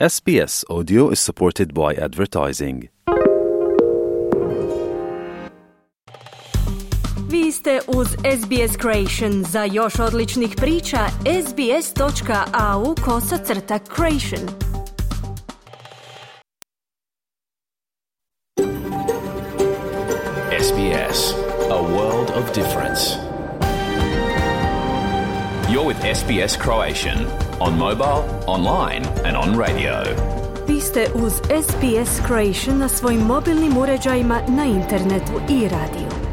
SBS Audio is supported by advertising. Vi ste uz SBS Creation. Za još odličnih priča, sbs.au kosacrta creation. SBS, a world of difference. You're with SBS Croatian on mobile, online and on radio. Vi ste uz SBS Creation na svojim mobilnim uređajima na internetu i radiju.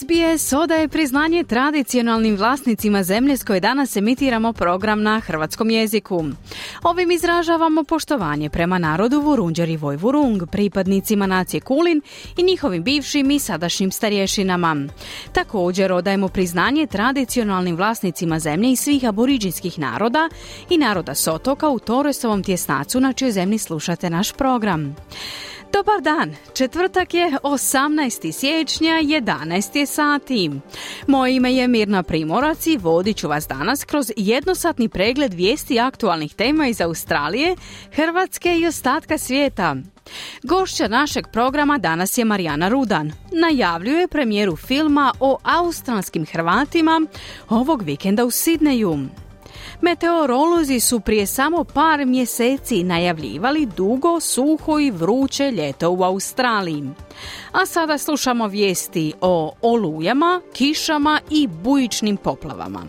SBS odaje priznanje tradicionalnim vlasnicima zemlje s koje danas emitiramo program na hrvatskom jeziku. Ovim izražavamo poštovanje prema narodu Vurunđer i Vojvurung, pripadnicima nacije Kulin i njihovim bivšim i sadašnjim starješinama. Također odajemo priznanje tradicionalnim vlasnicima zemlje i svih aboriđinskih naroda i naroda Sotoka u Toresovom tjesnacu na čijoj zemlji slušate naš program. Dobar dan, četvrtak je 18. siječnja, 11. je sati. Moje ime je Mirna Primorac i vodit ću vas danas kroz jednosatni pregled vijesti aktualnih tema iz Australije, Hrvatske i ostatka svijeta. Gošća našeg programa danas je Marijana Rudan. Najavljuje premijeru filma o australskim Hrvatima ovog vikenda u Sidneju. Meteorolozi su prije samo par mjeseci najavljivali dugo, suho i vruće ljeto u Australiji. A sada slušamo vijesti o olujama, kišama i bujičnim poplavama.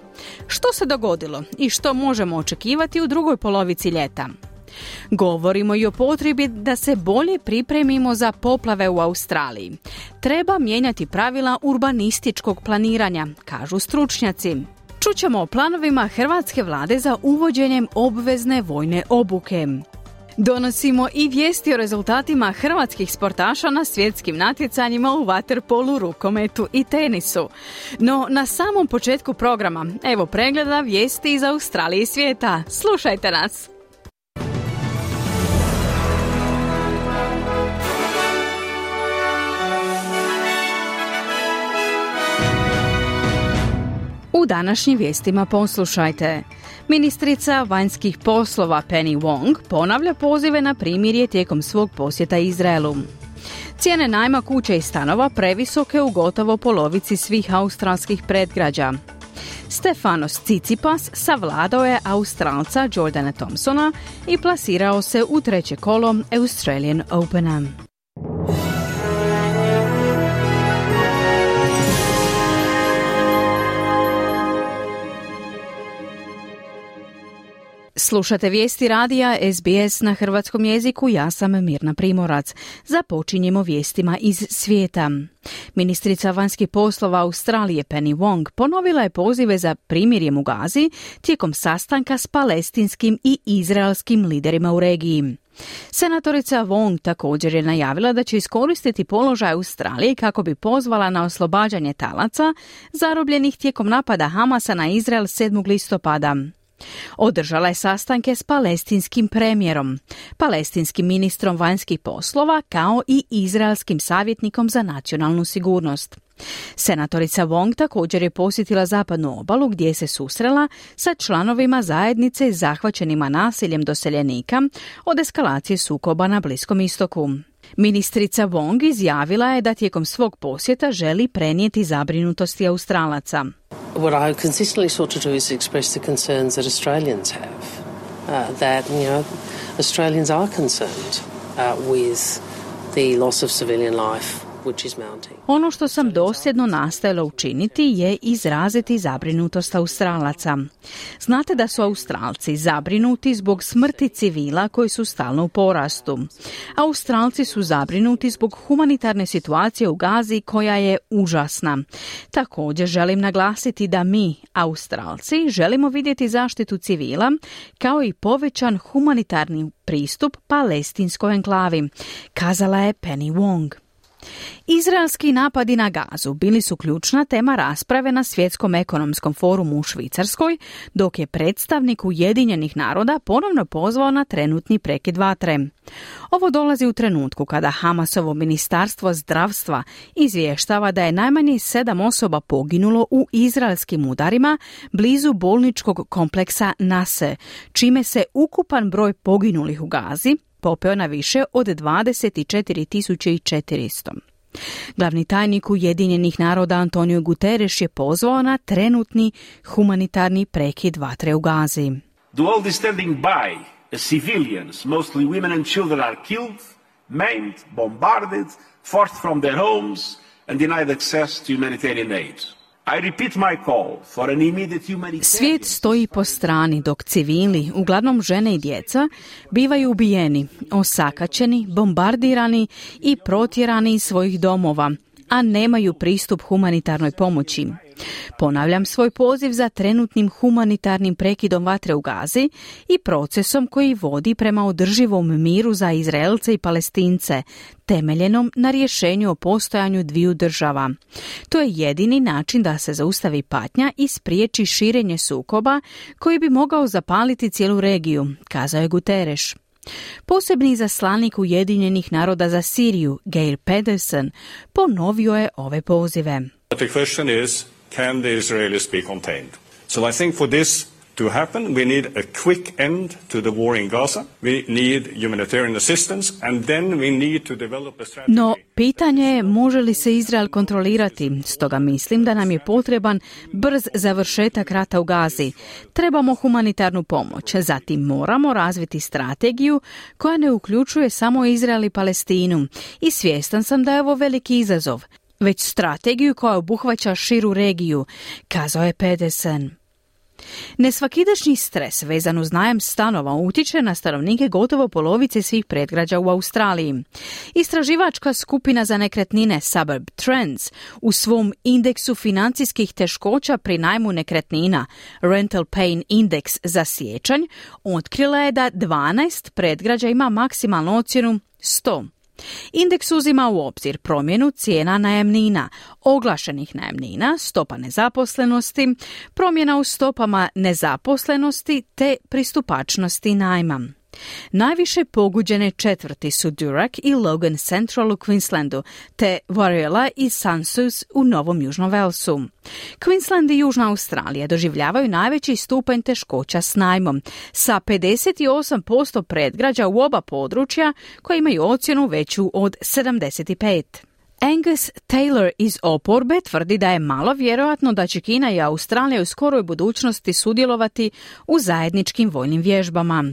Što se dogodilo i što možemo očekivati u drugoj polovici ljeta? Govorimo i o potrebi da se bolje pripremimo za poplave u Australiji. Treba mijenjati pravila urbanističkog planiranja, kažu stručnjaci. Čućemo o planovima hrvatske vlade za uvođenjem obvezne vojne obuke. Donosimo i vijesti o rezultatima hrvatskih sportaša na svjetskim natjecanjima u vaterpolu, rukometu i tenisu. No, na samom početku programa, evo pregleda vijesti iz Australije i svijeta. Slušajte nas! Današnjim vijestima poslušajte. Ministrica vanjskih poslova Penny Wong ponavlja pozive na primirje tijekom svog posjeta Izraelu. Cijene najma kuće i stanova previsoke u gotovo polovici svih australskih predgrađa. Stefanos Cicipas savladao je Australca Jordana Thompsona i plasirao se u treće kolo Australian Opena. Slušate vijesti radija SBS na hrvatskom jeziku, ja sam Mirna Primorac. Započinjemo vijestima iz svijeta. Ministrica vanjskih poslova Australije Penny Wong ponovila je pozive za primirjem u Gazi tijekom sastanka s palestinskim i izraelskim liderima u regiji. Senatorica Wong također je najavila da će iskoristiti položaj Australije kako bi pozvala na oslobađanje talaca zarobljenih tijekom napada Hamasa na Izrael 7. listopada. Održala je sastanke s palestinskim premijerom, palestinskim ministrom vanjskih poslova kao i izraelskim savjetnikom za nacionalnu sigurnost. Senatorica Wong također je posjetila zapadnu obalu gdje se susrela sa članovima zajednice zahvaćenima nasiljem doseljenika od eskalacije sukoba na Bliskom istoku. Ministrica Wong izjavila je da tijekom svog posjeta želi prenijeti zabrinutosti Australaca. What I consistently sought to do is express the concerns that Australians have. Uh, that, you know, Australians are concerned uh, with the loss of civilian life. Ono što sam dosljedno nastojala učiniti je izraziti zabrinutost Australaca. Znate da su Australci zabrinuti zbog smrti civila koji su stalno u porastu. Australci su zabrinuti zbog humanitarne situacije u Gazi koja je užasna. Također želim naglasiti da mi, Australci, želimo vidjeti zaštitu civila kao i povećan humanitarni pristup palestinskoj enklavi, kazala je Penny Wong. Izraelski napadi na gazu bili su ključna tema rasprave na Svjetskom ekonomskom forumu u Švicarskoj, dok je predstavnik Ujedinjenih naroda ponovno pozvao na trenutni prekid vatre. Ovo dolazi u trenutku kada Hamasovo ministarstvo zdravstva izvještava da je najmanje sedam osoba poginulo u izraelskim udarima blizu bolničkog kompleksa Nase, čime se ukupan broj poginulih u Gazi popeo na više od 24.400. Glavni tajnik Ujedinjenih naroda Antonio Guterres je pozvao na trenutni humanitarni prekid vatre u Gazi. The world is standing by civilians, mostly women and children, are killed, maimed, bombarded, forced from their homes, and denied access to humanitarian aid. Svijet stoji po strani dok civili, uglavnom žene i djeca, bivaju ubijeni, osakaćeni, bombardirani i protjerani iz svojih domova, a nemaju pristup humanitarnoj pomoći. Ponavljam svoj poziv za trenutnim humanitarnim prekidom vatre u Gazi i procesom koji vodi prema održivom miru za Izraelce i Palestince, temeljenom na rješenju o postojanju dviju država. To je jedini način da se zaustavi patnja i spriječi širenje sukoba koji bi mogao zapaliti cijelu regiju, kazao je Guterres. Posebni zaslanik Ujedinjenih naroda za Siriju, Gail Pedersen, ponovio je ove pozive. Can the Israelis be contained? So I think for this to happen, we need a quick end to the war in Gaza. We need humanitarian assistance and then we need to develop a strategy. No, pitanje je može li se Izrael kontrolirati. Stoga mislim da nam je potreban brz završetak rata u Gazi. Trebamo humanitarnu pomoć. Zatim moramo razviti strategiju koja ne uključuje samo Izrael i Palestinu. I svjestan sam da je ovo veliki izazov već strategiju koja obuhvaća širu regiju, kazao je Pedersen. Nesvakidašnji stres vezan uz najam stanova utječe na stanovnike gotovo polovice svih predgrađa u Australiji. Istraživačka skupina za nekretnine Suburb Trends u svom indeksu financijskih teškoća pri najmu nekretnina Rental Pain Index za sjećanj otkrila je da 12 predgrađa ima maksimalnu ocjenu 100. Indeks uzima u obzir promjenu cijena najemnina, oglašenih najemnina, stopa nezaposlenosti, promjena u stopama nezaposlenosti te pristupačnosti najma. Najviše poguđene četvrti su Durack i Logan Central u Queenslandu, te Warriela i Sansus u Novom Južnom Velsu. Queensland i Južna Australija doživljavaju najveći stupanj teškoća s najmom, sa 58% predgrađa u oba područja koji imaju ocjenu veću od 75. Angus Taylor iz oporbe tvrdi da je malo vjerojatno da će Kina i Australija u skoroj budućnosti sudjelovati u zajedničkim vojnim vježbama.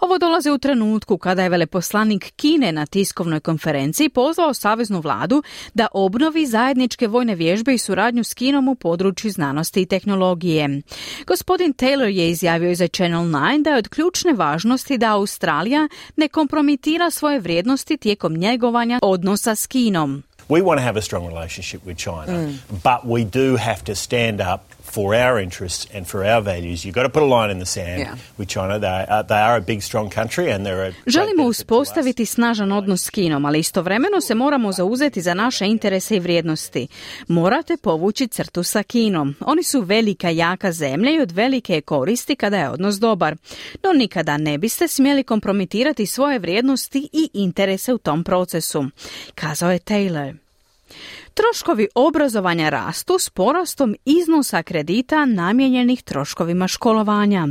Ovo dolazi u trenutku kada je veleposlanik Kine na tiskovnoj konferenciji pozvao saveznu vladu da obnovi zajedničke vojne vježbe i suradnju s Kinom u području znanosti i tehnologije. Gospodin Taylor je izjavio za Channel 9 da je od ključne važnosti da Australija ne kompromitira svoje vrijednosti tijekom njegovanja odnosa s Kinom. We want to have a strong relationship with China, mm. but we do have to stand up for our interests and for our values. You've got to put a line in the sand yeah. with China. They are, they are a big, strong country and they're a Želimo uspostaviti snažan odnos s Kinom, ali istovremeno se moramo zauzeti za naše interese i vrijednosti. Morate povući crtu sa Kinom. Oni su velika, jaka zemlja i od velike koristi kada je odnos dobar. No nikada ne biste smjeli kompromitirati svoje vrijednosti i interese u tom procesu, kazao je Taylor. Troškovi obrazovanja rastu s porastom iznosa kredita namijenjenih troškovima školovanja.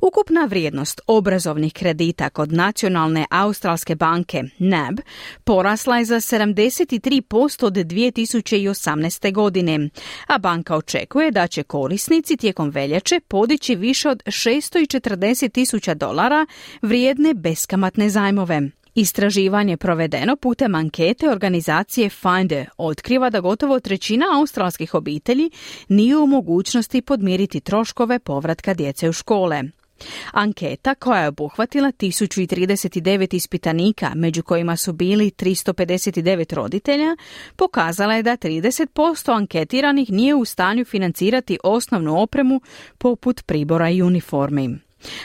Ukupna vrijednost obrazovnih kredita kod Nacionalne australske banke NAB porasla je za 73% od 2018. godine, a banka očekuje da će korisnici tijekom veljače podići više od 640 tisuća dolara vrijedne beskamatne zajmove. Istraživanje provedeno putem ankete organizacije Finder otkriva da gotovo trećina australskih obitelji nije u mogućnosti podmiriti troškove povratka djece u škole. Anketa koja je obuhvatila 1039 ispitanika, među kojima su bili 359 roditelja, pokazala je da 30% anketiranih nije u stanju financirati osnovnu opremu poput pribora i uniformi.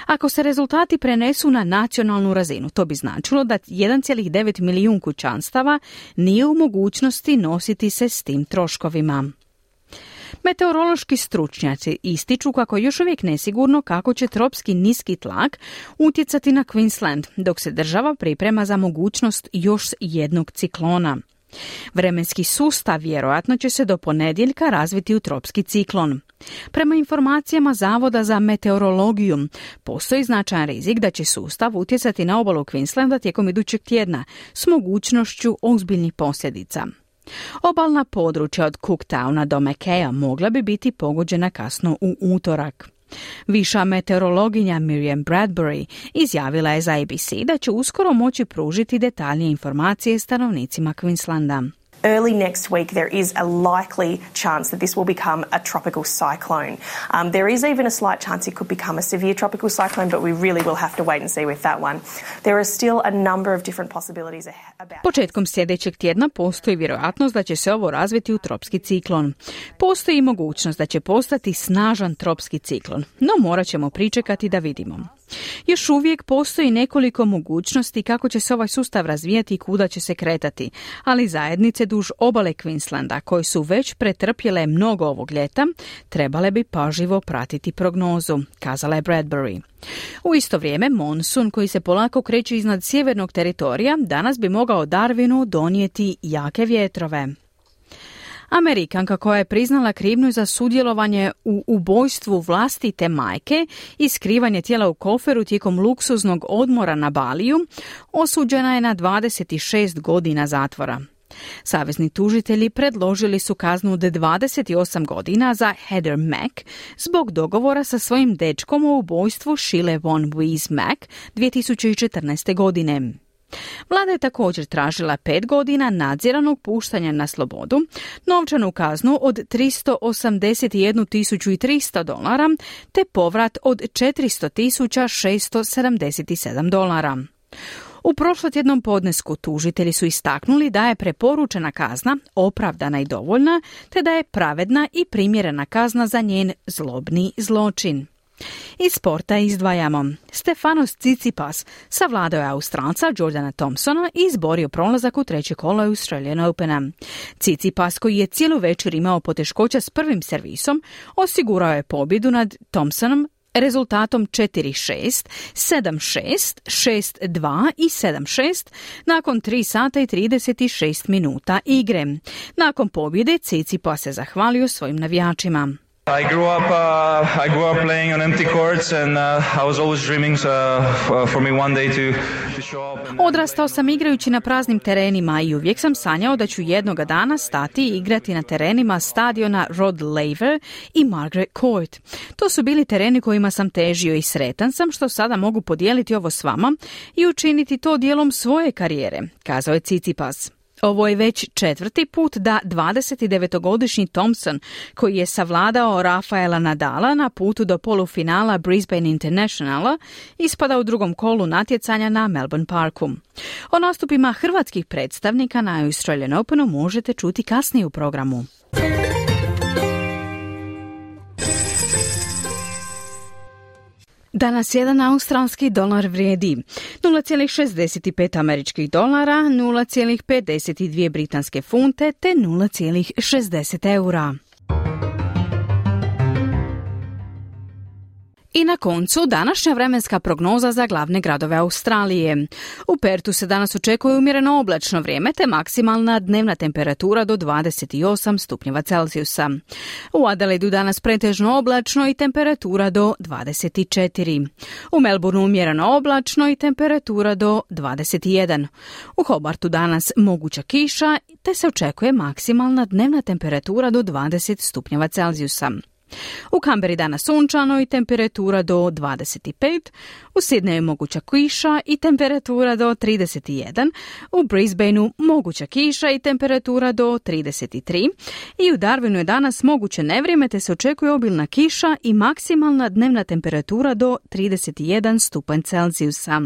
Ako se rezultati prenesu na nacionalnu razinu, to bi značilo da 1,9 milijun kućanstava nije u mogućnosti nositi se s tim troškovima. Meteorološki stručnjaci ističu kako je još uvijek nesigurno kako će tropski niski tlak utjecati na Queensland, dok se država priprema za mogućnost još jednog ciklona. Vremenski sustav vjerojatno će se do ponedjeljka razviti u tropski ciklon. Prema informacijama Zavoda za meteorologiju, postoji značajan rizik da će sustav utjecati na obalu Queenslanda tijekom idućeg tjedna s mogućnošću ozbiljnih posljedica. Obalna područja od Cooktowna do Mekea mogla bi biti pogođena kasno u utorak. Viša meteorologinja Miriam Bradbury izjavila je za ABC da će uskoro moći pružiti detaljnije informacije stanovnicima Queenslanda. Early next week, there is a likely chance that this will become a tropical cyclone. Um, there is even a slight chance it could become a severe tropical cyclone, but we really will have to wait and see with that one. There are still a number of different possibilities about. Početkom sljedećeg tjedna postoji vjerojatnost da će se ovo razviti u tropski ciklon. Postoji mogućnost da će postati snažan tropski ciklon, no morat ćemo pričekati da vidimo. Još uvijek postoji nekoliko mogućnosti kako će se ovaj sustav razvijati i kuda će se kretati, ali zajednice duž obale Queenslanda, koje su već pretrpjele mnogo ovog ljeta, trebale bi paživo pratiti prognozu, kazala je Bradbury. U isto vrijeme, monsun koji se polako kreće iznad sjevernog teritorija danas bi mogao Darwinu donijeti jake vjetrove. Amerikanka koja je priznala krivnju za sudjelovanje u ubojstvu vlastite majke i skrivanje tijela u koferu tijekom luksuznog odmora na Baliju, osuđena je na 26 godina zatvora. Savezni tužitelji predložili su kaznu od 28 godina za Heather Mack zbog dogovora sa svojim dečkom o ubojstvu Shile von Weiss Mack 2014. godine. Vlada je također tražila pet godina nadziranog puštanja na slobodu, novčanu kaznu od 381.300 dolara te povrat od 400.677 dolara. U prošlotjednom podnesku tužitelji su istaknuli da je preporučena kazna opravdana i dovoljna, te da je pravedna i primjerena kazna za njen zlobni zločin. Iz sporta izdvajamo. Stefanos Tsitsipas savladao je Australca Jordana Thompsona i izborio prolazak u treće kolo Australian Opena. Tsitsipas koji je cijelu večer imao poteškoća s prvim servisom, osigurao je pobjedu nad Thompsonom rezultatom 4-6, 7-6, 6-2 i 7-6 nakon 3 sata i 36 minuta igre. Nakon pobjede Tsitsipas se zahvalio svojim navijačima. I grew up. Uh, I grew up playing on empty courts, and uh, I was always dreaming uh, for me one day to, show up. Odrastao sam igrajući na praznim terenima i uvijek sam sanjao da ću jednoga dana stati i igrati na terenima stadiona Rod Laver i Margaret Court. To su bili tereni kojima sam težio i sretan sam što sada mogu podijeliti ovo s vama i učiniti to dijelom svoje karijere, kazao je Cicipas. Ovo je već četvrti put da 29-godišnji Thompson, koji je savladao Rafaela Nadala na putu do polufinala Brisbane Internationala, ispada u drugom kolu natjecanja na Melbourne Parku. O nastupima hrvatskih predstavnika na Australian Openu možete čuti kasnije u programu. Danas jedan australski dolar vrijedi 0,65 američkih dolara, 0,52 britanske funte te 0,60 eura. I na koncu današnja vremenska prognoza za glavne gradove Australije. U Pertu se danas očekuje umjereno oblačno vrijeme te maksimalna dnevna temperatura do 28 stupnjeva Celzijusa. U Adelaidu danas pretežno oblačno i temperatura do 24. U Melbourneu umjereno oblačno i temperatura do 21. U Hobartu danas moguća kiša te se očekuje maksimalna dnevna temperatura do 20 stupnjeva Celzijusa. U Kamberi danas sunčano i temperatura do 25, u Sidneju je moguća kiša i temperatura do 31, u Brisbaneu moguća kiša i temperatura do 33 i u Darwinu je danas moguće nevrijeme te se očekuje obilna kiša i maksimalna dnevna temperatura do 31 stupanj Celzijusa.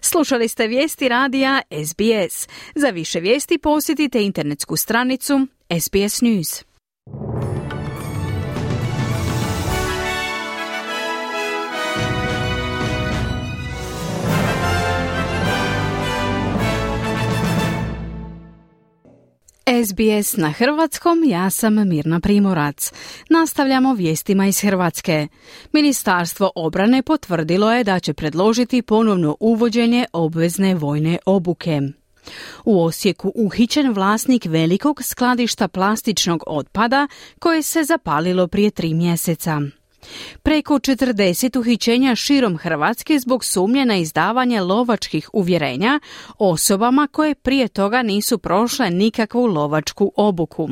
Slušali ste vijesti radija SBS. Za više vijesti posjetite internetsku stranicu SBS News. SBS na hrvatskom, ja sam Mirna Primorac. Nastavljamo vijestima iz Hrvatske. Ministarstvo obrane potvrdilo je da će predložiti ponovno uvođenje obvezne vojne obuke. U Osijeku uhićen vlasnik velikog skladišta plastičnog otpada koje se zapalilo prije tri mjeseca. Preko 40 uhićenja širom Hrvatske zbog sumnje na izdavanje lovačkih uvjerenja osobama koje prije toga nisu prošle nikakvu lovačku obuku.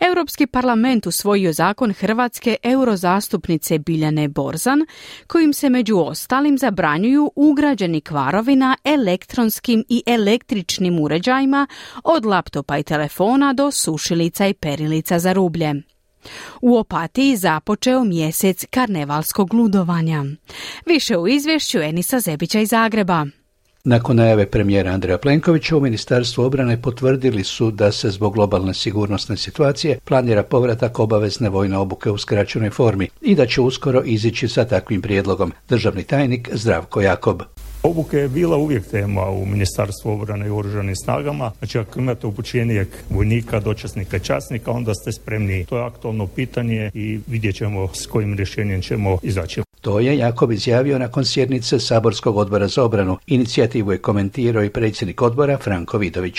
Europski parlament usvojio zakon Hrvatske eurozastupnice Biljane Borzan, kojim se među ostalim zabranjuju ugrađeni kvarovi na elektronskim i električnim uređajima od laptopa i telefona do sušilica i perilica za rublje. U Opatiji započeo mjesec karnevalskog ludovanja. Više u izvješću Enisa Zebića iz Zagreba. Nakon najave premijera Andreja Plenkovića u Ministarstvu obrane potvrdili su da se zbog globalne sigurnosne situacije planira povratak obavezne vojne obuke u skraćenoj formi i da će uskoro izići sa takvim prijedlogom. Državni tajnik Zdravko Jakob. Obuke je bila uvijek tema u Ministarstvu obrane i oružanim snagama. Znači ako imate upućenijeg vojnika, dočasnika i časnika, onda ste spremni. To je aktualno pitanje i vidjet ćemo s kojim rješenjem ćemo izaći. To je Jakob izjavio nakon sjednice Saborskog odbora za obranu. Inicijativu je komentirao i predsjednik odbora Franko Vidović.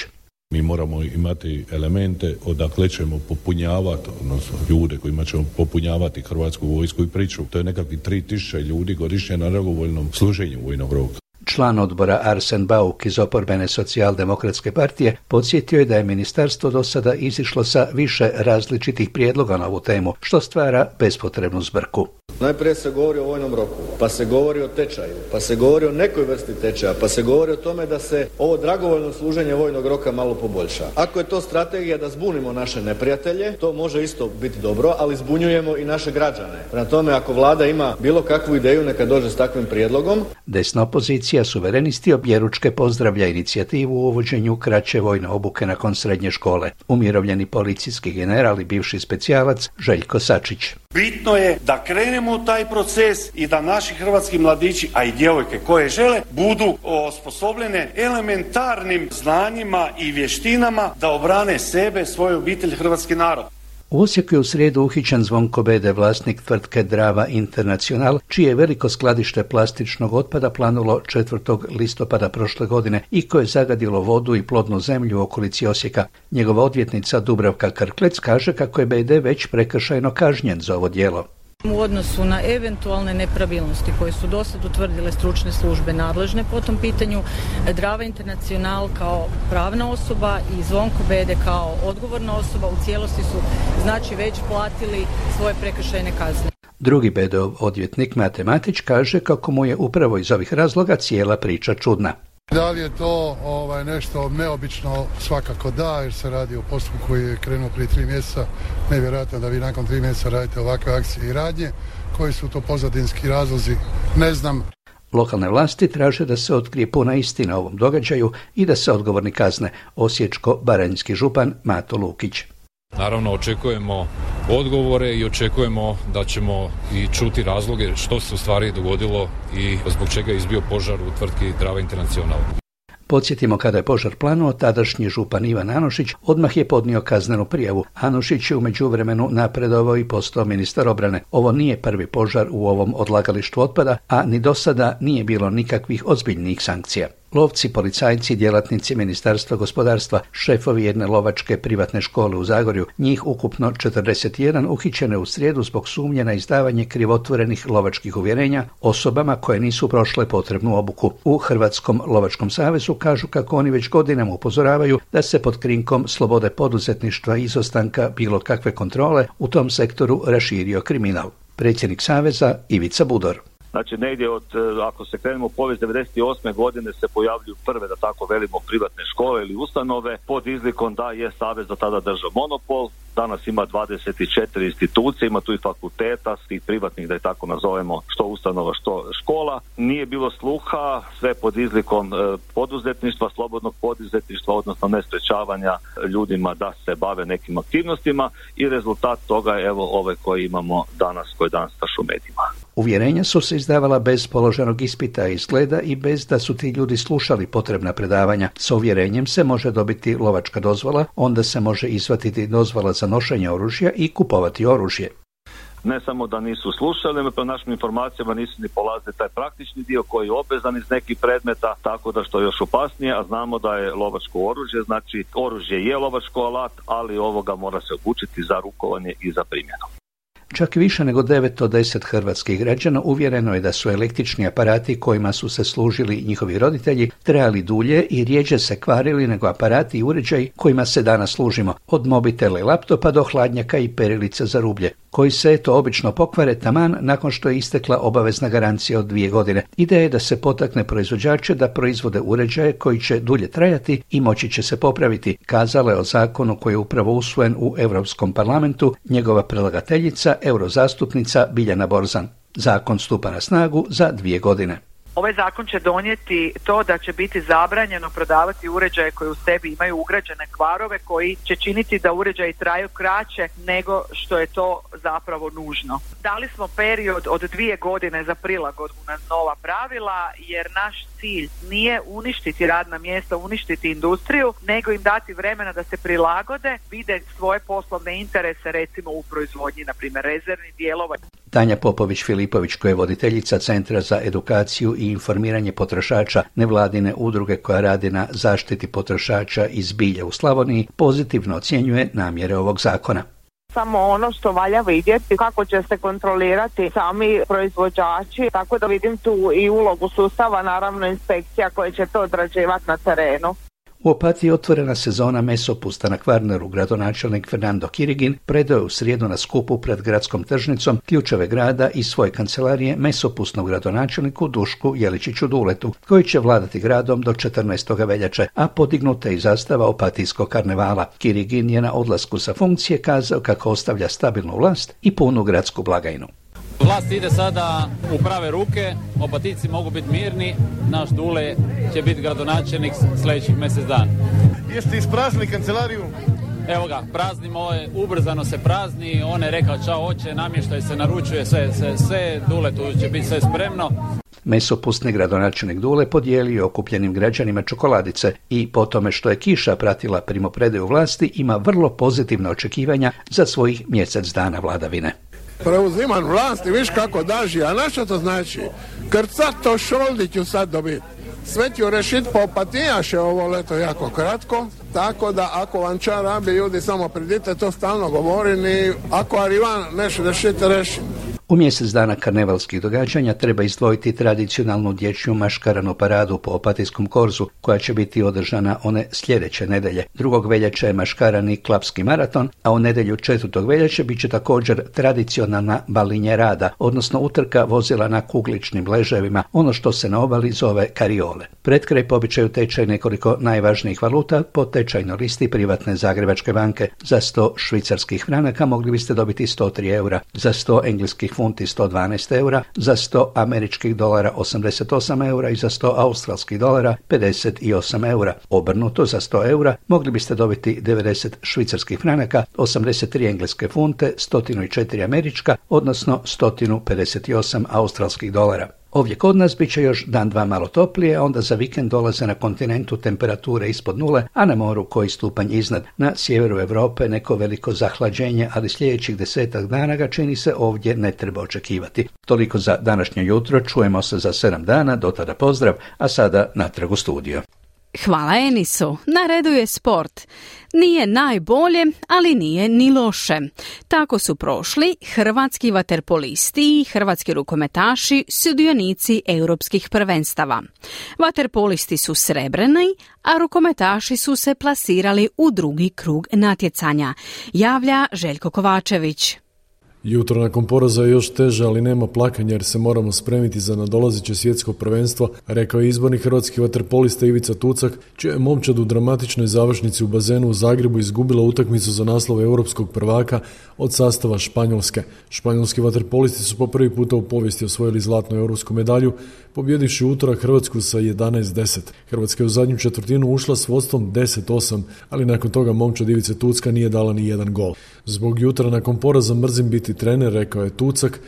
Mi moramo imati elemente odakle ćemo popunjavati, odnosno ljude kojima ćemo popunjavati hrvatsku vojsku i priču. To je nekakvih 3000 ljudi godišnje na dragovoljnom služenju vojnog roka. Član odbora Arsen Bauk iz oporbene socijaldemokratske partije podsjetio je da je ministarstvo do sada izišlo sa više različitih prijedloga na ovu temu, što stvara bespotrebnu zbrku. Najprije se govori o vojnom roku, pa se govori o tečaju, pa se govori o nekoj vrsti tečaja, pa se govori o tome da se ovo dragovoljno služenje vojnog roka malo poboljša. Ako je to strategija da zbunimo naše neprijatelje, to može isto biti dobro, ali zbunjujemo i naše građane. Prema tome, ako vlada ima bilo kakvu ideju, neka dođe s takvim prijedlogom. Desna opozicija suverenisti objeručke pozdravlja inicijativu u uvođenju kraće vojne obuke nakon srednje škole. Umirovljeni policijski general i bivši specijalac Željko Sačić. Bitno je da krenemo u taj proces i da naši hrvatski mladići, a i djevojke koje žele, budu osposobljene elementarnim znanjima i vještinama da obrane sebe, svoju obitelj, hrvatski narod. U Osijeku je u srijedu uhićen Zvonko Bede, vlasnik tvrtke Drava International, čije je veliko skladište plastičnog otpada planulo 4. listopada prošle godine i koje je zagadilo vodu i plodnu zemlju u okolici Osijeka. Njegova odvjetnica Dubravka Krklec kaže kako je Bede već prekršajno kažnjen za ovo djelo. U odnosu na eventualne nepravilnosti koje su dosad utvrdile stručne službe nadležne po tom pitanju, Drava Internacional kao pravna osoba i Zvonko Bede kao odgovorna osoba u cijelosti su znači već platili svoje prekršajne kazne. Drugi Bedov odvjetnik Matematić kaže kako mu je upravo iz ovih razloga cijela priča čudna. Da li je to ovaj, nešto neobično? Svakako da, jer se radi o postupku koji je krenuo prije tri mjeseca. Nevjerojatno da vi nakon tri mjeseca radite ovakve akcije i radnje. Koji su to pozadinski razlozi? Ne znam. Lokalne vlasti traže da se otkrije puna istina o ovom događaju i da se odgovorni kazne Osječko-Baranjski župan Mato Lukić. Naravno očekujemo odgovore i očekujemo da ćemo i čuti razloge što se u stvari dogodilo i zbog čega je izbio požar u tvrtki Drava Internacional. Podsjetimo kada je požar planuo, tadašnji župan Ivan Anušić odmah je podnio kaznenu prijavu. Anušić je u međuvremenu napredovao i postao ministar obrane. Ovo nije prvi požar u ovom odlagalištu otpada, a ni do sada nije bilo nikakvih ozbiljnih sankcija. Lovci, policajci, djelatnici Ministarstva gospodarstva, šefovi jedne lovačke privatne škole u Zagorju, njih ukupno 41 uhićene u srijedu zbog sumnje na izdavanje krivotvorenih lovačkih uvjerenja osobama koje nisu prošle potrebnu obuku. U Hrvatskom lovačkom savezu kažu kako oni već godinama upozoravaju da se pod krinkom slobode poduzetništva i izostanka bilo kakve kontrole u tom sektoru raširio kriminal. Predsjednik Saveza Ivica Budor. Znači negdje od, e, ako se krenemo u povijest 98. godine se pojavljuju prve, da tako velimo, privatne škole ili ustanove pod izlikom da je Savez do tada držao monopol danas ima 24 institucije, ima tu i fakulteta, svih privatnih, da je tako nazovemo, što ustanova, što škola. Nije bilo sluha, sve pod izlikom e, poduzetništva, slobodnog poduzetništva, odnosno nesprečavanja ljudima da se bave nekim aktivnostima i rezultat toga je evo ove koje imamo danas, koje danas stašu u medijima. Uvjerenja su se izdavala bez položenog ispita izgleda i bez da su ti ljudi slušali potrebna predavanja. S uvjerenjem se može dobiti lovačka dozvola, onda se može izvatiti dozvola za nošenje oružja i kupovati oružje. Ne samo da nisu slušali, po našim informacijama nisu ni polazili taj praktični dio koji je obvezan iz nekih predmeta, tako da što je još opasnije, a znamo da je lovačko oružje, znači oružje je lovačko alat, ali ovoga mora se obučiti za rukovanje i za primjenu. Čak više nego 9 od 10 hrvatskih građana uvjereno je da su električni aparati kojima su se služili njihovi roditelji trajali dulje i rijeđe se kvarili nego aparati i uređaji kojima se danas služimo, od mobitela i laptopa do hladnjaka i perilica za rublje koji se eto obično pokvare taman nakon što je istekla obavezna garancija od dvije godine. Ideja je da se potakne proizvođače da proizvode uređaje koji će dulje trajati i moći će se popraviti, kazala je o zakonu koji je upravo usvojen u Europskom parlamentu njegova predlagateljica, eurozastupnica Biljana Borzan. Zakon stupa na snagu za dvije godine. Ovaj zakon će donijeti to da će biti zabranjeno prodavati uređaje koji u sebi imaju ugrađene kvarove koji će činiti da uređaji traju kraće nego što je to zapravo nužno. Dali smo period od dvije godine za prilagodbu na nova pravila jer naš cilj nije uništiti radna mjesta, uništiti industriju, nego im dati vremena da se prilagode, vide svoje poslovne interese recimo u proizvodnji, na primjer rezervni dijelova. Tanja Popović-Filipović, koja je voditeljica Centra za edukaciju i informiranje potrošača nevladine udruge koja radi na zaštiti potrošača iz bilja u Slavoniji, pozitivno ocjenjuje namjere ovog zakona samo ono što valja vidjeti kako će se kontrolirati sami proizvođači, tako da vidim tu i ulogu sustava, naravno inspekcija koje će to odrađivati na terenu. U Opatiji otvorena sezona mesopusta na Kvarneru. Gradonačelnik Fernando Kirigin predao je u srijedu na skupu pred gradskom tržnicom ključeve grada i svoje kancelarije mesopustnog gradonačelniku Dušku Jeličiću Duletu, koji će vladati gradom do 14. veljače, a podignuta i zastava opatijskog karnevala. Kirigin je na odlasku sa funkcije kazao kako ostavlja stabilnu vlast i punu gradsku blagajnu. Vlast ide sada u prave ruke, opatici mogu biti mirni, naš Dule će biti gradonačelnik sljedećih mjesec dana. Jeste ispraznili kancelariju? Evo ga, praznimo, ubrzano se prazni, on je rekao čao oče, namještaj se naručuje, sve, sve, sve, Dule tu će biti sve spremno. Mesopustni gradonačelnik Dule podijelio okupljenim građanima čokoladice i po tome što je kiša pratila primopredaju vlasti ima vrlo pozitivna očekivanja za svojih mjesec dana vladavine preuziman vlasti, viš kako daži, a naša to znači? Krcat to šoldi ću sad dobiti. Sve ću rešit po patijaše ovo leto jako kratko, tako da ako vam ča rabi ljudi samo pridite, to stalno govorim i ako Arivan neš rešit, rešim. U mjesec dana karnevalskih događanja treba izdvojiti tradicionalnu dječju maškaranu paradu po opatijskom korzu, koja će biti održana one sljedeće nedelje. Drugog veljače je maškarani klapski maraton, a u nedjelju četvrtog veljače bit će također tradicionalna balinje rada, odnosno utrka vozila na kugličnim leževima, ono što se na obali zove kariole. Pred kraj pobičaju tečaj nekoliko najvažnijih valuta po tečajnoj listi privatne Zagrebačke banke. Za 100 švicarskih franaka mogli biste dobiti 103 eura, za 100 engleskih funti 112 eura, za 100 američkih dolara 88 eura i za 100 australskih dolara 58 eura. Obrnuto za 100 eura mogli biste dobiti 90 švicarskih franaka, 83 engleske funte, 104 američka, odnosno 158 australskih dolara. Ovdje kod nas bit će još dan dva malo toplije, onda za vikend dolaze na kontinentu temperature ispod nule, a na moru koji stupanj iznad. Na sjeveru Europe neko veliko zahlađenje, ali sljedećih desetak dana ga čini se ovdje ne treba očekivati. Toliko za današnje jutro, čujemo se za sedam dana, do tada pozdrav, a sada natrag u studio. Hvala Enisu. Na redu je sport. Nije najbolje, ali nije ni loše. Tako su prošli hrvatski vaterpolisti i hrvatski rukometaši sudionici europskih prvenstava. Vaterpolisti su srebreni, a rukometaši su se plasirali u drugi krug natjecanja. Javlja Željko Kovačević. Jutro nakon poraza je još teže, ali nema plakanja jer se moramo spremiti za nadolazeće svjetsko prvenstvo, rekao je izborni hrvatski vaterpolista Ivica Tucak, čija je momčad u dramatičnoj završnici u bazenu u Zagrebu izgubila utakmicu za naslov europskog prvaka od sastava Španjolske. Španjolski vaterpolisti su po prvi puta u povijesti osvojili zlatnu europsku medalju, pobjedivši utorak Hrvatsku sa 11-10. Hrvatska je u zadnju četvrtinu ušla s vodstvom 10-8, ali nakon toga momčad Ivice Tucka nije dala ni jedan gol. Zbog jutra nakon poraza mrzim biti trener, rekao je Tucak,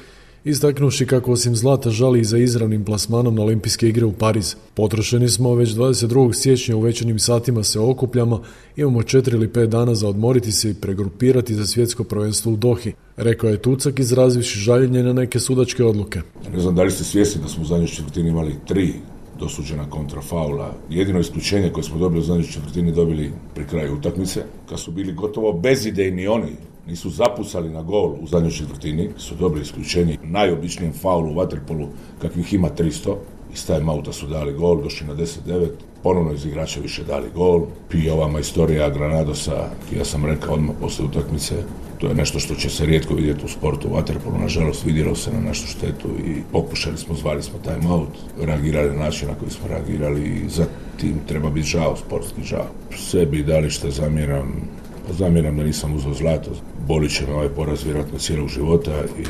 istaknuši kako osim zlata žali i za izravnim plasmanom na olimpijske igre u Pariz. Potrošeni smo već 22. siječnja u večernjim satima se okupljamo, imamo 4 ili 5 dana za odmoriti se i pregrupirati za svjetsko prvenstvo u Dohi, rekao je Tucak izrazivši žaljenje na neke sudačke odluke. Ne znam da li ste svjesni da smo u zadnjoj četvrtini imali tri dosuđena kontrafaula. Jedino isključenje koje smo dobili u zadnjoj četvrtini dobili pri kraju utakmice, kad su bili gotovo bezidejni oni nisu zapusali na gol u zadnjoj četvrtini, su dobili isključenje najobičnijem faulu u Waterpolu kakvih ima 300. Iz time auta su dali gol, došli na 10-9, ponovno iz igrača više dali gol. I ova majstorija Granadosa, ja sam rekao odmah poslije utakmice, to je nešto što će se rijetko vidjeti u sportu u Waterpolu. Nažalost, vidjelo se na našu štetu i pokušali smo, zvali smo time out, reagirali na način na koji smo reagirali i za tim treba biti žao, sportski žao. Sebi dali što zamjeram, zamjeram da nisam uzeo zlato. Bolit će me ovaj poraz vjerojatno cijelog života i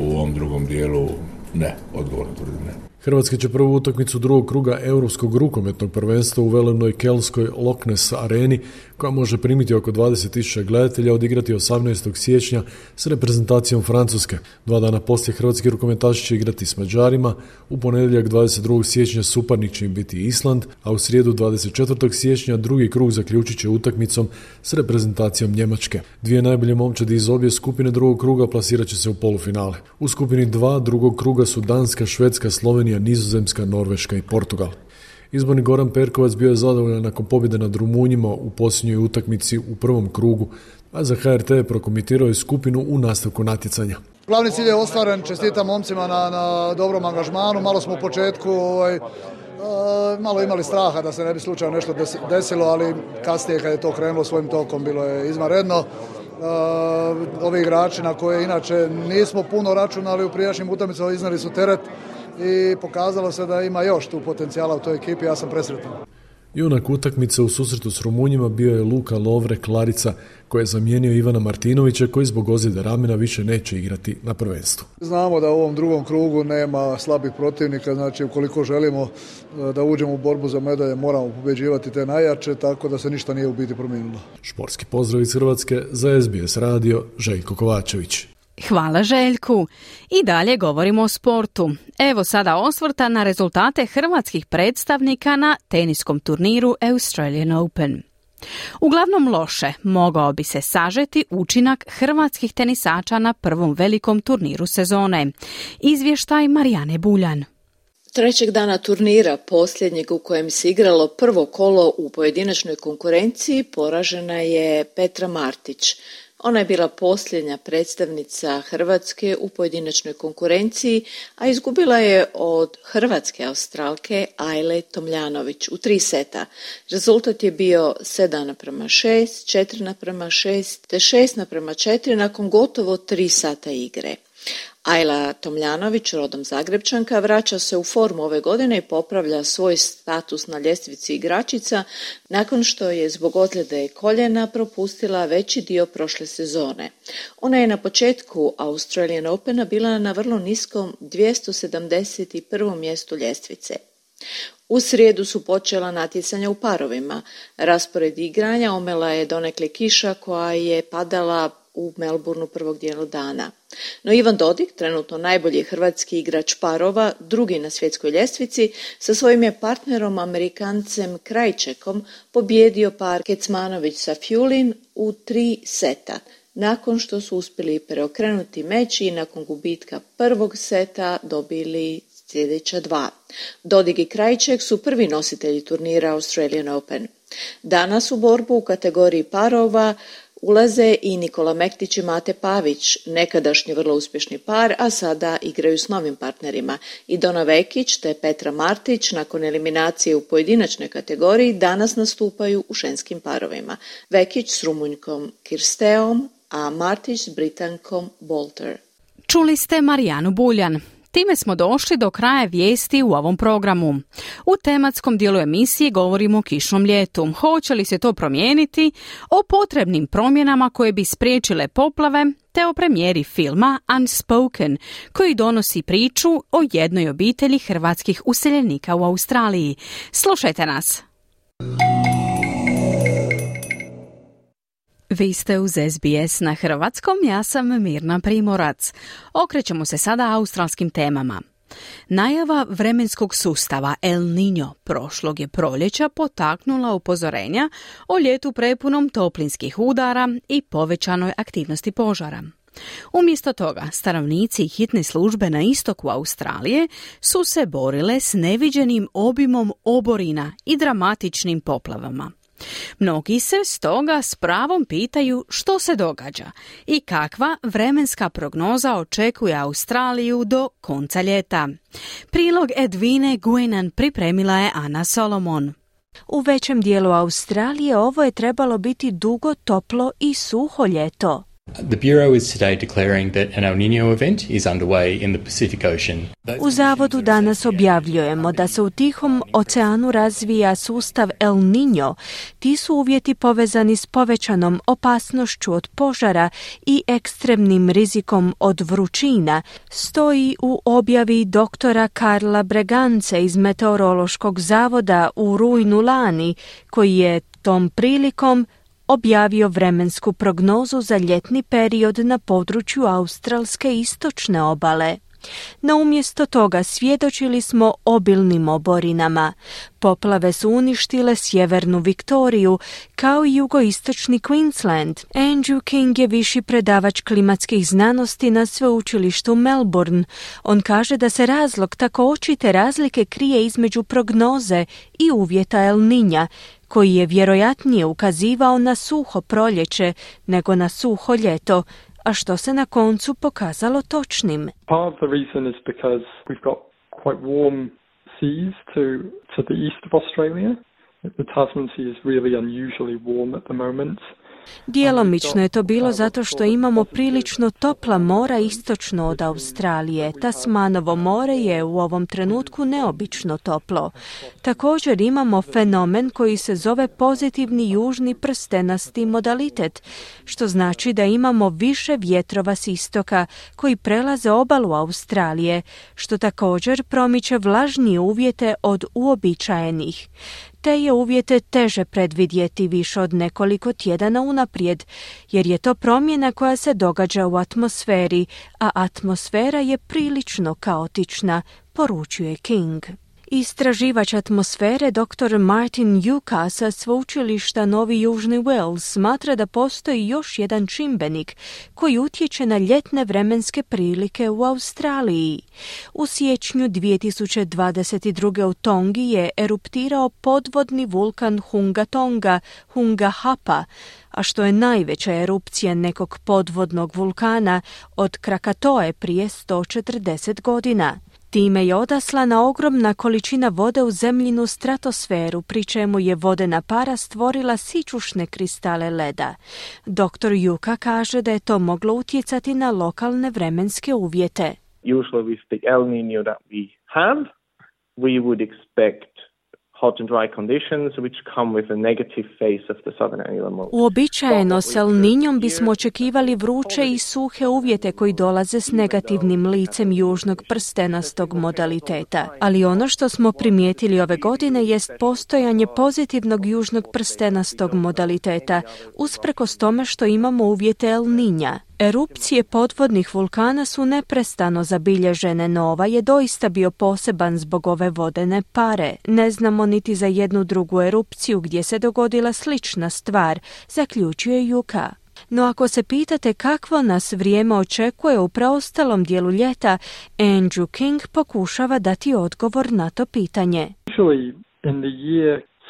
u ovom drugom dijelu ne, odgovorno tvrdim ne. Hrvatska će prvu utakmicu drugog kruga Europskog rukometnog prvenstva u velenoj kelskoj Loch Ness areni, koja može primiti oko 20.000 gledatelja, odigrati 18. siječnja s reprezentacijom Francuske. Dva dana poslije hrvatski rukometaši će igrati s Mađarima, u ponedjeljak 22. siječnja suparnik će im biti Island, a u srijedu 24. siječnja drugi krug zaključit će utakmicom s reprezentacijom Njemačke. Dvije najbolje momčadi iz obje skupine drugog kruga plasirat će se u polufinale. U skupini dva drugog kruga su Danska, Švedska, Slovenija, Nizozemska, Norveška i Portugal. Izborni Goran Perkovac bio je zadovoljan nakon pobjede nad Rumunjima u posljednjoj utakmici u prvom krugu, a za HRT je prokomitirao je skupinu u nastavku natjecanja. Glavni cilj je ostvaren, čestitam momcima na, na dobrom angažmanu, malo smo u početku ovaj, e, malo imali straha da se ne bi slučajno nešto desilo, ali kasnije kad je to krenulo svojim tokom bilo je izvanredno. Uh, ovi igrači na koje inače nismo puno računali u prijašnjim utakmicama iznali su teret i pokazalo se da ima još tu potencijala u toj ekipi, ja sam presretan. Junak utakmice u susretu s Rumunjima bio je Luka Lovre Klarica, koji je zamijenio Ivana Martinovića, koji zbog ozljede ramena više neće igrati na prvenstvu. Znamo da u ovom drugom krugu nema slabih protivnika, znači ukoliko želimo e, da uđemo u borbu za medalje, moramo pobeđivati te najjače, tako da se ništa nije u biti promijenilo. Športski pozdrav iz Hrvatske za SBS radio, Željko Kovačević. Hvala Željku. I dalje govorimo o sportu. Evo sada osvrta na rezultate hrvatskih predstavnika na teniskom turniru Australian Open. Uglavnom loše mogao bi se sažeti učinak hrvatskih tenisača na prvom velikom turniru sezone. Izvještaj Marijane Buljan. Trećeg dana turnira, posljednjeg u kojem se igralo prvo kolo u pojedinačnoj konkurenciji, poražena je Petra Martić. Ona je bila posljednja predstavnica Hrvatske u pojedinačnoj konkurenciji, a izgubila je od hrvatske australke Ajle Tomljanović u tri seta. Rezultat je bio 7 naprema 6, 4 naprema 6 te 6 naprema 4 nakon gotovo tri sata igre. Ajla Tomljanović, rodom Zagrebčanka, vraća se u formu ove godine i popravlja svoj status na ljestvici igračica nakon što je zbog ozljede koljena propustila veći dio prošle sezone. Ona je na početku Australian Opena bila na vrlo niskom 271. mjestu ljestvice. U srijedu su počela natjecanja u parovima. Raspored igranja omela je donekle kiša koja je padala u Melbourneu prvog dijelu dana. No Ivan Dodik, trenutno najbolji hrvatski igrač parova, drugi na svjetskoj ljestvici, sa svojim je partnerom Amerikancem Krajčekom pobjedio par Kecmanović sa Fjulin u tri seta, nakon što su uspjeli preokrenuti meč i nakon gubitka prvog seta dobili sljedeća dva. Dodig i Krajček su prvi nositelji turnira Australian Open. Danas u borbu u kategoriji parova Ulaze i Nikola Mektić i Mate Pavić, nekadašnji vrlo uspješni par, a sada igraju s novim partnerima. I Dona Vekić te Petra Martić nakon eliminacije u pojedinačnoj kategoriji danas nastupaju u ženskim parovima. Vekić s Rumunjkom Kirsteom, a Martić s Britankom Bolter. Čuli ste Marijanu Buljan. Time smo došli do kraja vijesti u ovom programu. U tematskom dijelu emisije govorimo o kišnom ljetu. Hoće li se to promijeniti? O potrebnim promjenama koje bi spriječile poplave, te o premijeri filma Unspoken, koji donosi priču o jednoj obitelji hrvatskih useljenika u Australiji. Slušajte nas! Vi ste uz SBS na hrvatskom, ja sam Mirna Primorac. Okrećemo se sada australskim temama. Najava vremenskog sustava El Niño prošlog je proljeća potaknula upozorenja o ljetu prepunom toplinskih udara i povećanoj aktivnosti požara. Umjesto toga, stanovnici hitne službe na istoku Australije su se borile s neviđenim obimom oborina i dramatičnim poplavama. Mnogi se stoga s pravom pitaju što se događa i kakva vremenska prognoza očekuje Australiju do konca ljeta. Prilog Edvine Guinan pripremila je Ana Solomon. U većem dijelu Australije ovo je trebalo biti dugo, toplo i suho ljeto. U zavodu danas objavljujemo da se u Tihom oceanu razvija sustav El Niño. Ti su uvjeti povezani s povećanom opasnošću od požara i ekstremnim rizikom od vrućina, stoji u objavi doktora Karla Bregance iz Meteorološkog zavoda u rujnu lani, koji je tom prilikom objavio vremensku prognozu za ljetni period na području australske istočne obale. No umjesto toga svjedočili smo obilnim oborinama. Poplave su uništile sjevernu Viktoriju, kao i jugoistočni Queensland. Andrew King je viši predavač klimatskih znanosti na sveučilištu Melbourne. On kaže da se razlog tako očite razlike krije između prognoze i uvjeta El Ninja, koji je vjerojatnije ukazivao na suho proljeće nego na suho ljeto, a što se na koncu pokazalo točnim. Part of the reason is because we've got quite warm seas to, to the east of Australia. The Tasman Sea is really unusually warm at the moment. Djelomično je to bilo zato što imamo prilično topla mora istočno od Australije. Tasmanovo more je u ovom trenutku neobično toplo. Također imamo fenomen koji se zove pozitivni južni prstenasti modalitet, što znači da imamo više vjetrova s istoka koji prelaze obalu Australije, što također promiče vlažnije uvjete od uobičajenih te je uvjete teže predvidjeti više od nekoliko tjedana unaprijed, jer je to promjena koja se događa u atmosferi, a atmosfera je prilično kaotična, poručuje King. Istraživač atmosfere dr. Martin Juka sa sveučilišta Novi Južni Wales smatra da postoji još jedan čimbenik koji utječe na ljetne vremenske prilike u Australiji. U siječnju 2022. u Tongi je eruptirao podvodni vulkan Hunga Tonga, Hunga Hapa, a što je najveća erupcija nekog podvodnog vulkana od Krakatoe prije 140 godina. Time je odaslana ogromna količina vode u zemljinu stratosferu, pri čemu je vodena para stvorila sičušne kristale leda. Dr. Juka kaže da je to moglo utjecati na lokalne vremenske uvjete. Usually with the El Nino that we have, we would expect hot and dry conditions which come with a negative phase of the southern annular mode. Uobičajeno s El Niñom bismo očekivali vruće i suhe uvjete koji dolaze s negativnim licem južnog prstenastog modaliteta. Ali ono što smo primijetili ove godine jest postojanje pozitivnog južnog prstenastog modaliteta, usprkos tome što imamo uvjete El Niña. Erupcije podvodnih vulkana su neprestano zabilježene, no ova je doista bio poseban zbog ove vodene pare. Ne znamo niti za jednu drugu erupciju gdje se dogodila slična stvar, zaključuje Juka. No ako se pitate kakvo nas vrijeme očekuje u preostalom dijelu ljeta, Andrew King pokušava dati odgovor na to pitanje.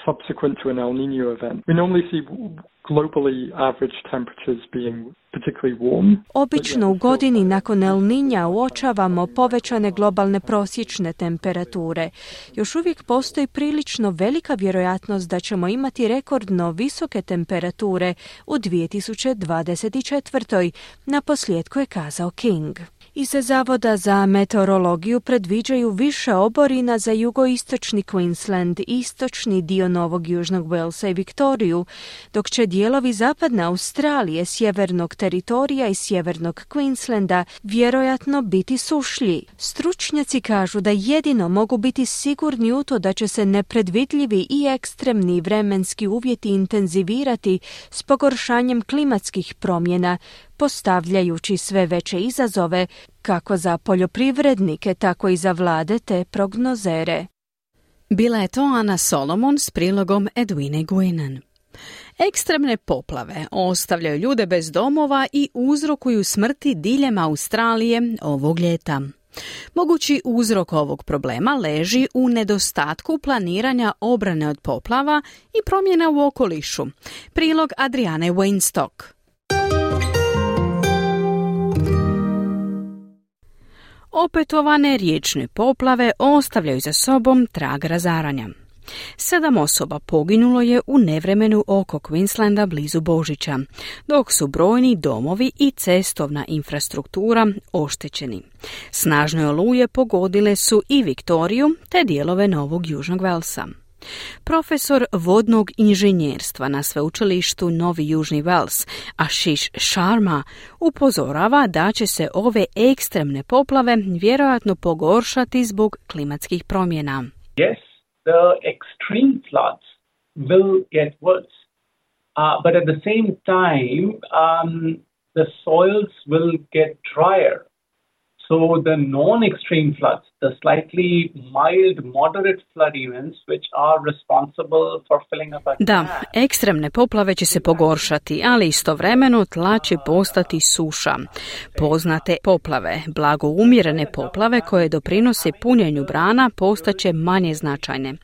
Subsequent to an El Nino event. We normally see globally average temperatures being particularly warm. Obično u godini nakon El Ninja uočavamo povećane globalne prosječne temperature. Još uvijek postoji prilično velika vjerojatnost da ćemo imati rekordno visoke temperature u 2024. Na posljedku je kazao King. Iz Zavoda za meteorologiju predviđaju više oborina za jugoistočni Queensland, istočni dio Novog Južnog Walesa i Viktoriju, dok će dijelovi zapadne Australije, sjevernog teritorija i sjevernog Queenslanda vjerojatno biti sušlji. Stručnjaci kažu da jedino mogu biti sigurni u to da će se nepredvidljivi i ekstremni vremenski uvjeti intenzivirati s pogoršanjem klimatskih promjena, postavljajući sve veće izazove kako za poljoprivrednike, tako i za vlade te prognozere. Bila je to Ana Solomon s prilogom Edwine Guinan. Ekstremne poplave ostavljaju ljude bez domova i uzrokuju smrti diljem Australije ovog ljeta. Mogući uzrok ovog problema leži u nedostatku planiranja obrane od poplava i promjena u okolišu. Prilog Adriane Weinstock. Opetovane riječne poplave ostavljaju za sobom trag razaranja. Sedam osoba poginulo je u nevremenu oko Queenslanda blizu Božića, dok su brojni domovi i cestovna infrastruktura oštećeni. Snažne oluje pogodile su i Viktoriju te dijelove Novog Južnog Velsa. Profesor vodnog inženjerstva na sveučilištu Novi Južni Vels, Ashish Sharma, upozorava da će se ove ekstremne poplave vjerojatno pogoršati zbog klimatskih promjena. Yes, the extreme floods will get worse. Uh, but at the same time, um, the soils will get drier. So the non-extreme floods, the slightly mild, moderate flood events, which are responsible for filling up a Da, ekstremne poplave će se pogoršati, ali istovremeno tla će postati suša. Poznate poplave, blago umjerene poplave koje doprinose punjenju brana postaće manje značajne.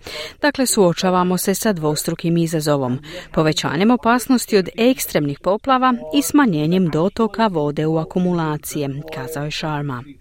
Dakle, suočavamo se sa dvostrukim izazovom, povećanjem opasnosti od ekstremnih poplava i smanjenjem dotoka vode u akumulacije, kazao je Sharma.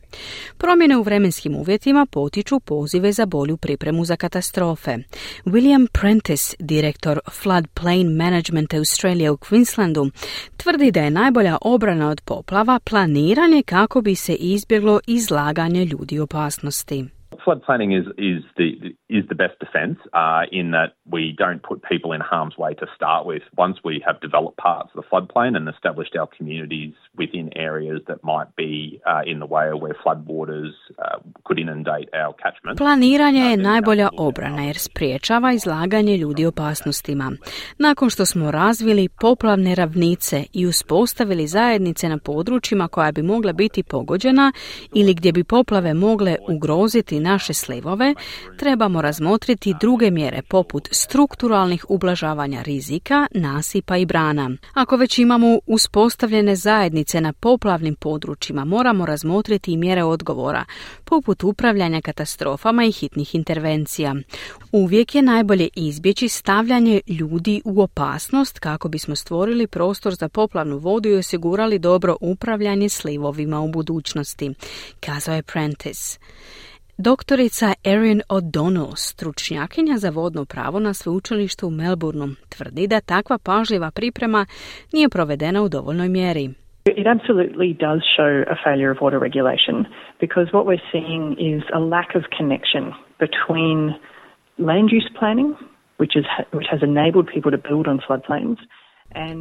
Promjene u vremenskim uvjetima potiču pozive za bolju pripremu za katastrofe. William Prentice, direktor Floodplain Management Australia u Queenslandu, tvrdi da je najbolja obrana od poplava planiranje kako bi se izbjeglo izlaganje ljudi opasnosti. Flood planning is is the is the best defence uh, in that we don't put people in harm's way to start with. Once we have developed parts of the floodplain and established our communities within areas that might be uh, in the way of where floodwaters uh, could inundate our catchment. Planiranje je najbolja obrana jer spriječava izlaganje ljudi opasnostima. Nakon što smo razvili poplavne ravnice i uspostavili zajednice na područjima koja bi mogla biti pogođena ili gdje bi poplave mogle ugroziti naše slivove, trebamo razmotriti druge mjere poput strukturalnih ublažavanja rizika, nasipa i brana. Ako već imamo uspostavljene zajednice na poplavnim područjima, moramo razmotriti i mjere odgovora, poput upravljanja katastrofama i hitnih intervencija. Uvijek je najbolje izbjeći stavljanje ljudi u opasnost kako bismo stvorili prostor za poplavnu vodu i osigurali dobro upravljanje slivovima u budućnosti, kazao je Prentice. Doktorica Erin O'Donnell, stručnjakinja za vodno pravo na sveučilištu u Melbourneu, tvrdi da takva pažljiva priprema nije provedena u dovoljnoj mjeri. It absolutely does show a failure of water regulation because what we're seeing is a lack of connection between land use planning, which, is, which has enabled people to build on floodplains,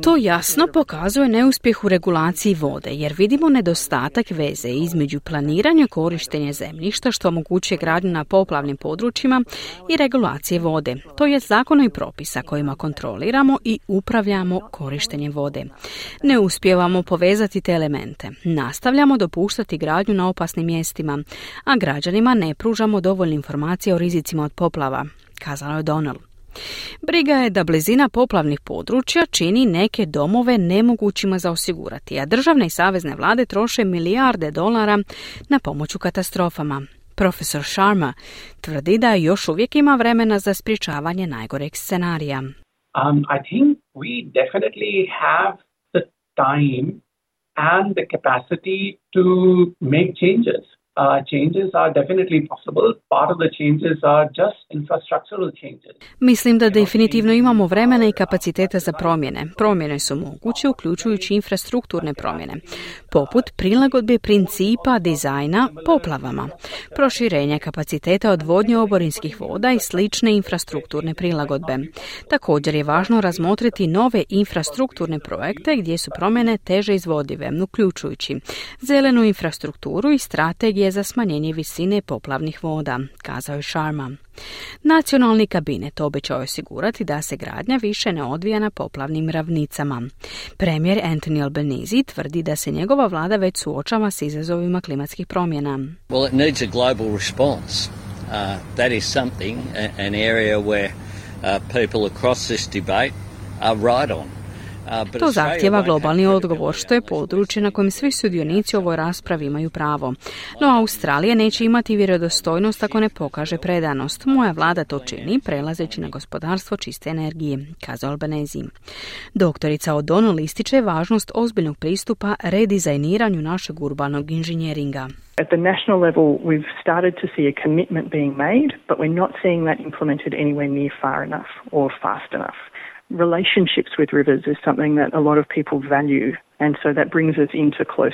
To jasno pokazuje neuspjeh u regulaciji vode, jer vidimo nedostatak veze između planiranja korištenja zemljišta što omogućuje gradnju na poplavnim područjima i regulacije vode. To je zakona i propisa kojima kontroliramo i upravljamo korištenje vode. Ne uspijevamo povezati te elemente. Nastavljamo dopuštati gradnju na opasnim mjestima, a građanima ne pružamo dovoljne informacije o rizicima od poplava, kazalo je Donald. Briga je da blizina poplavnih područja čini neke domove nemogućima za osigurati, a državne i savezne vlade troše milijarde dolara na pomoć u katastrofama. Profesor Sharma tvrdi da još uvijek ima vremena za sprječavanje najgoreg scenarija. Um, I think we definitely have the time and the capacity to make changes. Uh, changes are definitely possible. Part of the changes are just infrastructural changes. Mislim da definitivno imamo vremena i kapaciteta za promjene. Promjene su moguće uključujući infrastrukturne promjene, poput prilagodbe principa dizajna poplavama, proširenja kapaciteta odvodnje oborinskih voda i slične infrastrukturne prilagodbe. Također je važno razmotriti nove infrastrukturne projekte gdje su promjene teže izvodive, uključujući zelenu infrastrukturu i strategije je za smanjenje visine poplavnih voda, kazao je Sharma. Nacionalni kabinet obećao je osigurati da se gradnja više ne odvija na poplavnim ravnicama. Premijer Anthony Albanese tvrdi da se njegova vlada već suočava s izazovima klimatskih promjena. Well, it needs a global response. Uh, that is something, an area where uh, people across this debate are right on. To zahtjeva globalni odgovor, što je područje na kojem svi sudionici u ovoj raspravi imaju pravo. No Australija neće imati vjerodostojnost ako ne pokaže predanost. Moja vlada to čini, prelazeći na gospodarstvo čiste energije, kazao Albanezi. Doktorica O'Donnell ističe važnost ozbiljnog pristupa redizajniranju našeg urbanog inženjeringa. At the national level, we've started to see a commitment being made, but we're not seeing that implemented anywhere near far enough or fast enough. Relationships with rivers is something that a lot of people value, and so that brings us into close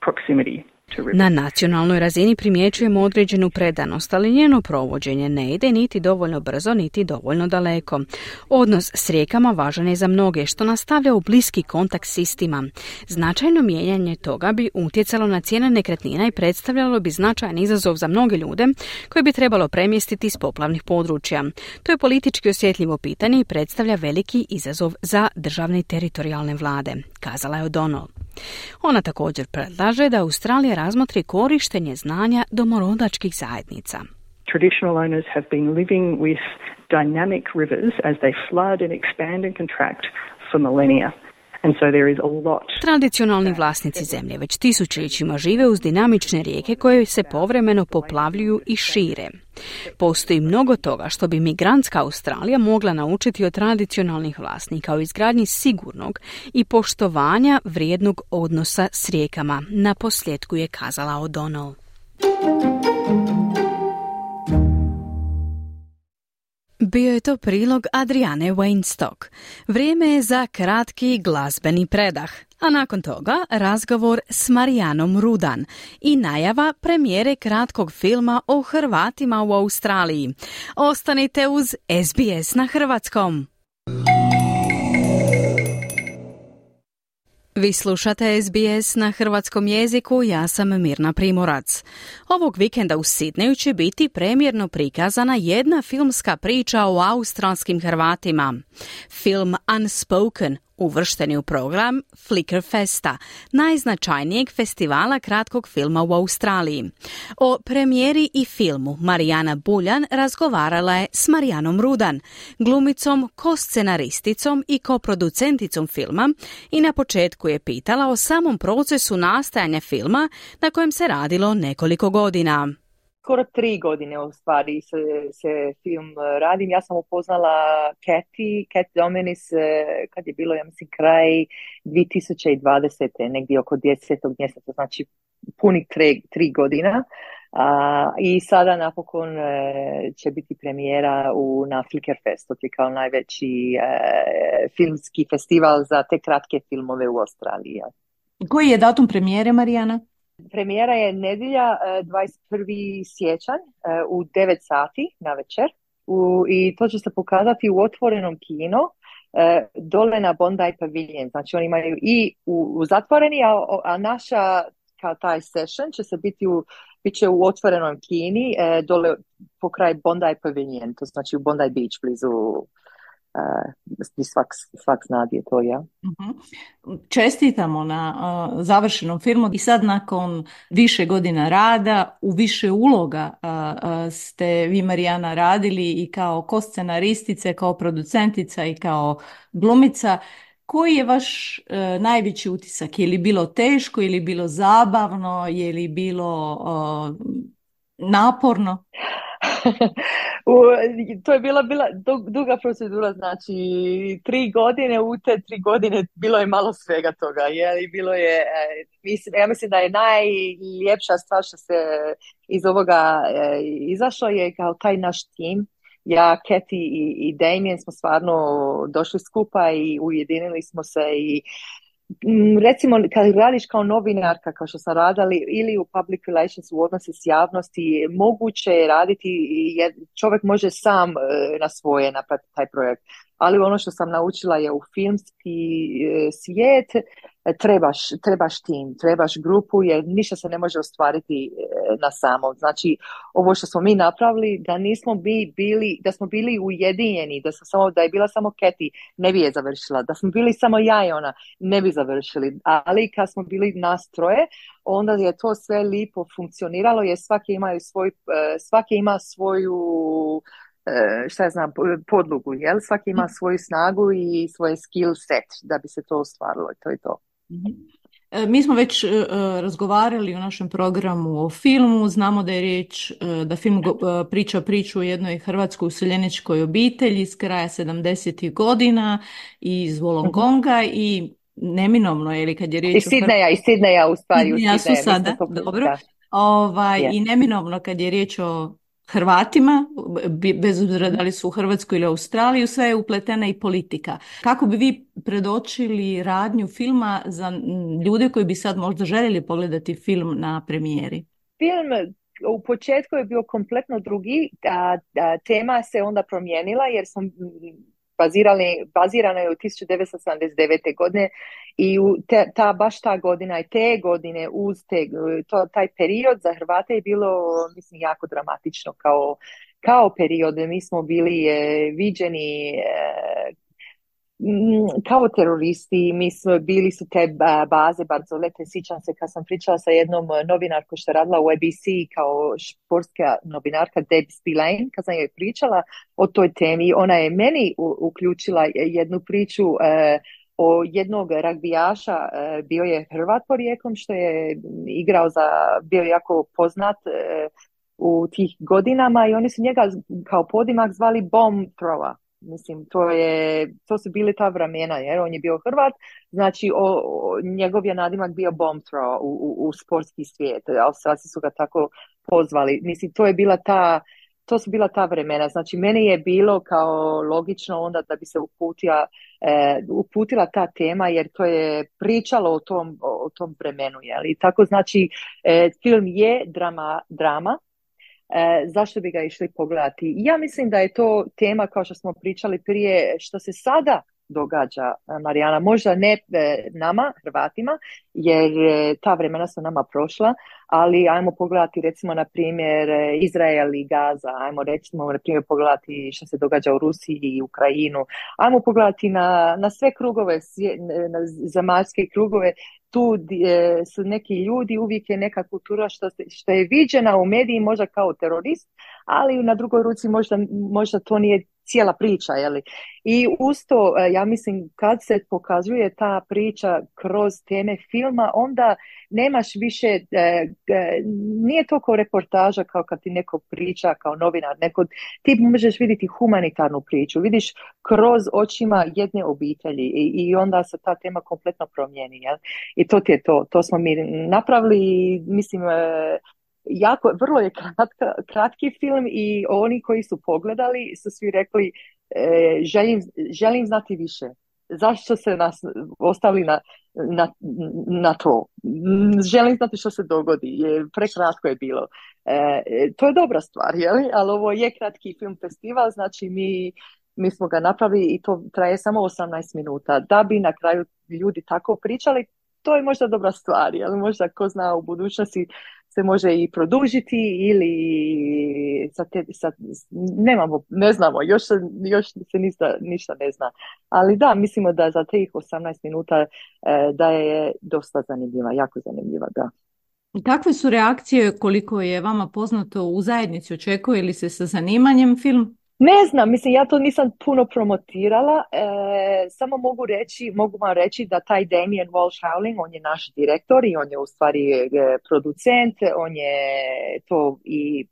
proximity Na nacionalnoj razini primjećujemo određenu predanost, ali njeno provođenje ne ide niti dovoljno brzo, niti dovoljno daleko. Odnos s rijekama važan je za mnoge, što nastavlja u bliski kontakt s istima. Značajno mijenjanje toga bi utjecalo na cijene nekretnina i predstavljalo bi značajan izazov za mnoge ljude koje bi trebalo premjestiti iz poplavnih područja. To je politički osjetljivo pitanje i predstavlja veliki izazov za državne i teritorijalne vlade, kazala je O'Donnell. Ona također predlaže da Australija razmotri korištenje znanja domorodačkih zajednica. Traditional owners have been living with dynamic rivers as they flood and expand and contract for millennia. Tradicionalni vlasnici zemlje već tisućljećima žive uz dinamične rijeke koje se povremeno poplavljuju i šire. Postoji mnogo toga što bi migrantska Australija mogla naučiti od tradicionalnih vlasnika o izgradnji sigurnog i poštovanja vrijednog odnosa s rijekama. Na posljedku je kazala O'Donnell. Bio je to prilog Adriane Weinstock. Vrijeme je za kratki glazbeni predah, a nakon toga razgovor s Marijanom Rudan i najava premijere kratkog filma o Hrvatima u Australiji. Ostanite uz SBS na hrvatskom. Vi slušate SBS na hrvatskom jeziku, ja sam Mirna Primorac. Ovog vikenda u Sidneju će biti premjerno prikazana jedna filmska priča o australskim Hrvatima. Film Unspoken uvršteni u program Flickr Festa, najznačajnijeg festivala kratkog filma u Australiji. O premijeri i filmu Marijana Buljan razgovarala je s Marijanom Rudan, glumicom, ko-scenaristicom i koproducenticom filma i na početku je pitala o samom procesu nastajanja filma na kojem se radilo nekoliko godina skoro tri godine u stvari se, se film e, radim. Ja sam upoznala Kathy, Kat Dominis e, kad je bilo, ja mislim, kraj 2020. negdje oko 10. mjeseca, znači punih tri, tri godina. I sada napokon e, će biti premijera u, na Flickerfest, to je kao najveći filmski festival za te kratke filmove u Australiji. Koji je datum premijere, Marijana? Premijera je nedjelja 21. E, siječanj e, u 9 sati na večer u, i to će se pokazati u otvorenom kino e, dole na Bondi Pavilion. Znači oni imaju i u, u zatvoreni, a, a naša kao taj session će se biti u, bit će u otvorenom kini dole pokraj Bondi Pavilion, to znači u Bondi Beach blizu svak, svak zna je to ja. Mhm. Čestitamo na uh, završenom filmu i sad nakon više godina rada u više uloga uh, ste vi Marijana radili i kao koscenaristica, kao producentica i kao glumica. Koji je vaš najveći utisak? Je li bilo teško, je li bilo zabavno, je li bilo naporno? To je bila, bila duga procedura, znači tri godine, u te tri godine bilo je malo svega toga, je bilo je, e, mislim, ja mislim da je najljepša stvar što se iz ovoga e, izašlo je kao taj naš tim, ja, Keti i, i Damien smo stvarno došli skupa i ujedinili smo se i recimo kad radiš kao novinarka kao što sam radili ili u public relations u odnosi s javnosti moguće je raditi jer čovjek može sam e, na svoje napraviti taj projekt ali ono što sam naučila je u filmski e, svijet E, trebaš, trebaš tim, trebaš grupu jer ništa se ne može ostvariti e, na samo. Znači, ovo što smo mi napravili, da nismo mi bili, da smo bili ujedinjeni, da, smo samo, da je bila samo Keti, ne bi je završila. Da smo bili samo ja i ona, ne bi završili. Ali kad smo bili nas troje, onda je to sve lipo funkcioniralo jer svaki ima, svoj, svaki ima svoju šta ja znam, podlogu, jel? Svaki ima svoju snagu i svoje skill set da bi se to ostvarilo to je to. E, mi smo već e, e, razgovarali u našem programu o filmu, znamo da je riječ, da film priča priču o jednoj hrvatskoj useljeničkoj obitelji iz kraja 70. godina iz Volongonga i neminovno je ili kad je riječ I Sidneja, i Sidneja u stvari. su sada, dobro. Ovaj, I neminovno kad je riječ o Hrvatima, bez obzira da li su u Hrvatskoj ili Australiju, sve je upletena i politika. Kako bi vi predočili radnju filma za ljude koji bi sad možda željeli pogledati film na premijeri? Film u početku je bio kompletno drugi, a, tema se onda promijenila jer sam bazirali, bazirana je u 1979. godine i u te, ta, baš ta godina i te godine uz te, to, taj period za Hrvate je bilo mislim jako dramatično kao, kao period. Mi smo bili e, viđeni e, kao teroristi, mi smo, bili su te baze Barzolete, sjećam se kad sam pričala sa jednom eh, novinarkom što je radila u ABC kao športska novinarka Deb Spillane, kad sam joj pričala o toj temi, ona je meni uključila jednu priču eh, o jednog ragbijaša, eh, bio je Hrvat porijekom što je igrao za, bio jako poznat u tih godinama i oni su njega kao podimak zvali bomb thrower Mislim, to, je, to su bili ta vremena, jer on je bio Hrvat, znači o, njegov je nadimak bio bomb throw u, u, u sportski svijet, ali su ga tako pozvali. Mislim, to je bila ta, to su bila ta vremena. Znači, meni je bilo kao logično onda da bi se uputila, e, uputila ta tema, jer to je pričalo o tom, o, tom vremenu. I tako znači, e, film je drama, drama E, zašto bi ga išli pogledati? Ja mislim da je to tema, kao što smo pričali prije, što se sada događa, e, Marijana, možda ne e, nama, Hrvatima, jer ta vremena su nama prošla, ali ajmo pogledati recimo na primjer Izrael i Gaza, ajmo recimo na primjer pogledati što se događa u Rusiji i Ukrajinu, ajmo pogledati na, na sve krugove, na zemaljske krugove. Tu e, su neki ljudi, uvijek je neka kultura što, što je viđena u mediji možda kao terorist, ali na drugoj ruci možda, možda to nije cijela priča. Jeli? I to, e, ja mislim, kad se pokazuje ta priča kroz teme filma, onda nemaš više, e, e, nije to kao reportaža kao kad ti neko priča kao novinar, neko, ti možeš vidjeti humanitarnu priču, vidiš kroz očima jedne obitelji i, i onda se ta tema kompletno promijeni. Jel? I to ti je to, to smo mi napravili mislim jako, vrlo je kratka, kratki film i oni koji su pogledali su svi rekli e, želim, želim znati više. Zašto se nas ostavili na, na, na to? Želim znati što se dogodi. Je, prekratko je bilo. E, to je dobra stvar, je li? ali ovo je kratki film festival, znači mi, mi smo ga napravili i to traje samo 18 minuta. Da bi na kraju ljudi tako pričali, to je možda dobra stvar, ali možda ko zna u budućnosti se može i produžiti ili sa te, sa, nemamo, ne znamo, još, još se ništa, ništa ne zna. Ali da, mislimo da za tih 18 minuta e, da je dosta zanimljiva, jako zanimljiva, da. Kakve su reakcije koliko je vama poznato u zajednici? Očekuje li se sa zanimanjem film? Ne znam, mislim ja to nisam puno promotirala, e, samo mogu reći, mogu vam reći da taj Damien Walsh Howling, on je naš direktor i on je u stvari e, producent, on je to i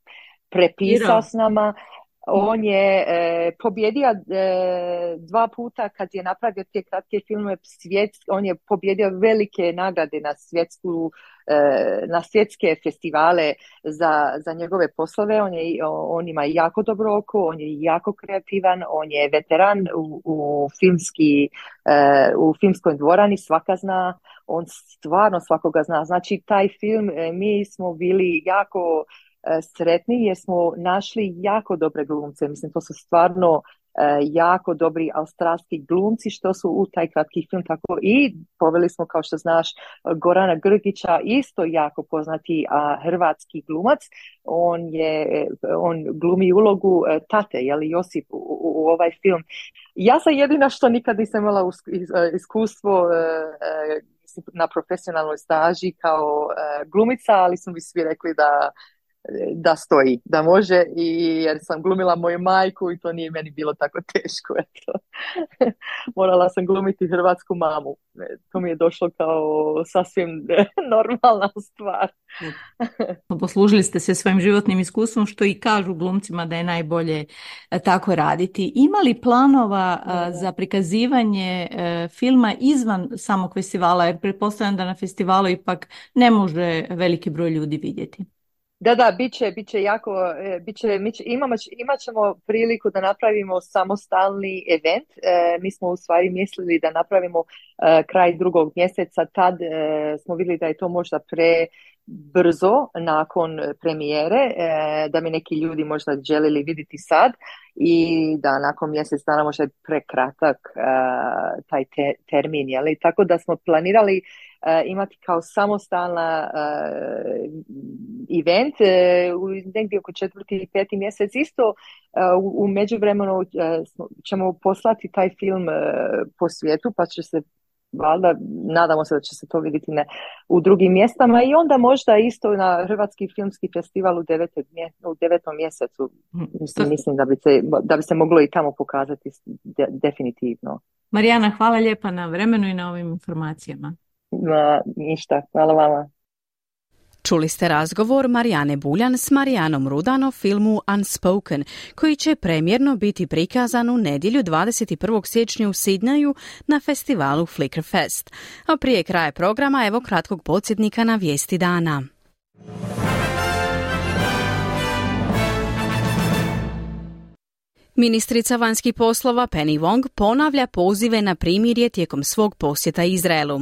prepisao s nama. On je e, pobjedio e, dva puta kad je napravio te kratke filmove on je pobjedio velike nagrade na svjetsku e, na svjetske festivale za, za njegove poslove. On, je, on ima jako dobro oko, on je jako kreativan, on je veteran u, u filmski e, u filmskoj dvorani, svaka zna, on stvarno svakoga zna. Znači taj film mi smo bili jako E, sretni jer smo našli jako dobre glumce. Mislim, to su stvarno e, jako dobri australski glumci što su u taj kratki film. Tako i poveli smo kao što znaš Gorana Grgića isto jako poznati a, hrvatski glumac. On je on glumi ulogu e, tate jeli Josip u, u, ovaj film. Ja sam jedina što nikad nisam imala iskustvo na profesionalnoj staži kao glumica ali su mi svi rekli da da stoji, da može i jer sam glumila moju majku i to nije meni bilo tako teško. Eto. Morala sam glumiti hrvatsku mamu. E, to mi je došlo kao sasvim normalna stvar. Poslužili ste se svojim životnim iskustvom što i kažu glumcima da je najbolje e, tako raditi. Ima li planova e, za prikazivanje filma izvan samog festivala? Jer pretpostavljam da na festivalu ipak ne može veliki broj ljudi vidjeti. Da, da, bit će, bit će jako, e, bit će, imamo, imat ćemo priliku da napravimo samostalni event. E, mi smo u stvari mislili da napravimo e, kraj drugog mjeseca, tad smo vidjeli da je to možda pre brzo nakon premijere, da mi neki ljudi možda željeli vidjeti sad i da nakon mjesec dana možda je prekratak taj termin, jeli? Tako da smo planirali E, imati kao samostalna e, event e, u negdje oko četvrti i peti mjesec isto u, u međuvremenu ćemo poslati taj film po svijetu pa će se valjda nadamo se da će se to vidjeti ne, u drugim mjestama i onda možda isto na Hrvatski filmski festival u, devetet, u devetom mjesecu hm, mislim, mislim da, bi se, da bi se moglo i tamo pokazati definitivno. Marijana, hvala lijepa na vremenu i na ovim informacijama. Ma, ništa, hvala vama. Čuli ste razgovor Marijane Buljan s Marijanom Rudan o filmu Unspoken, koji će premjerno biti prikazan u nedjelju 21. siječnja u Sidnaju na festivalu Flickr Fest. A prije kraja programa evo kratkog podsjetnika na vijesti dana. Ministrica vanjskih poslova Penny Wong ponavlja pozive na primirje tijekom svog posjeta Izraelu.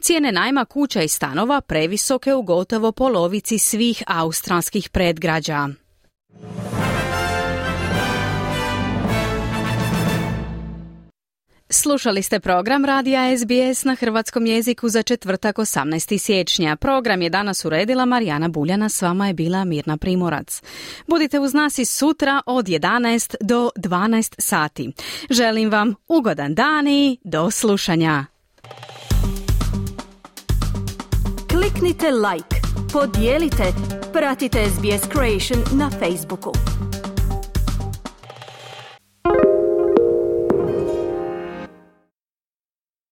Cijene najma kuća i stanova previsoke u gotovo polovici svih australskih predgrađa. Slušali ste program Radija SBS na hrvatskom jeziku za četvrtak 18. siječnja. Program je danas uredila Marijana Buljana, s vama je bila Mirna Primorac. Budite uz nas i sutra od 11 do 12 sati. Želim vam ugodan dan i do slušanja. Kliknite like, podijelite, pratite SBS Creation na Facebooku.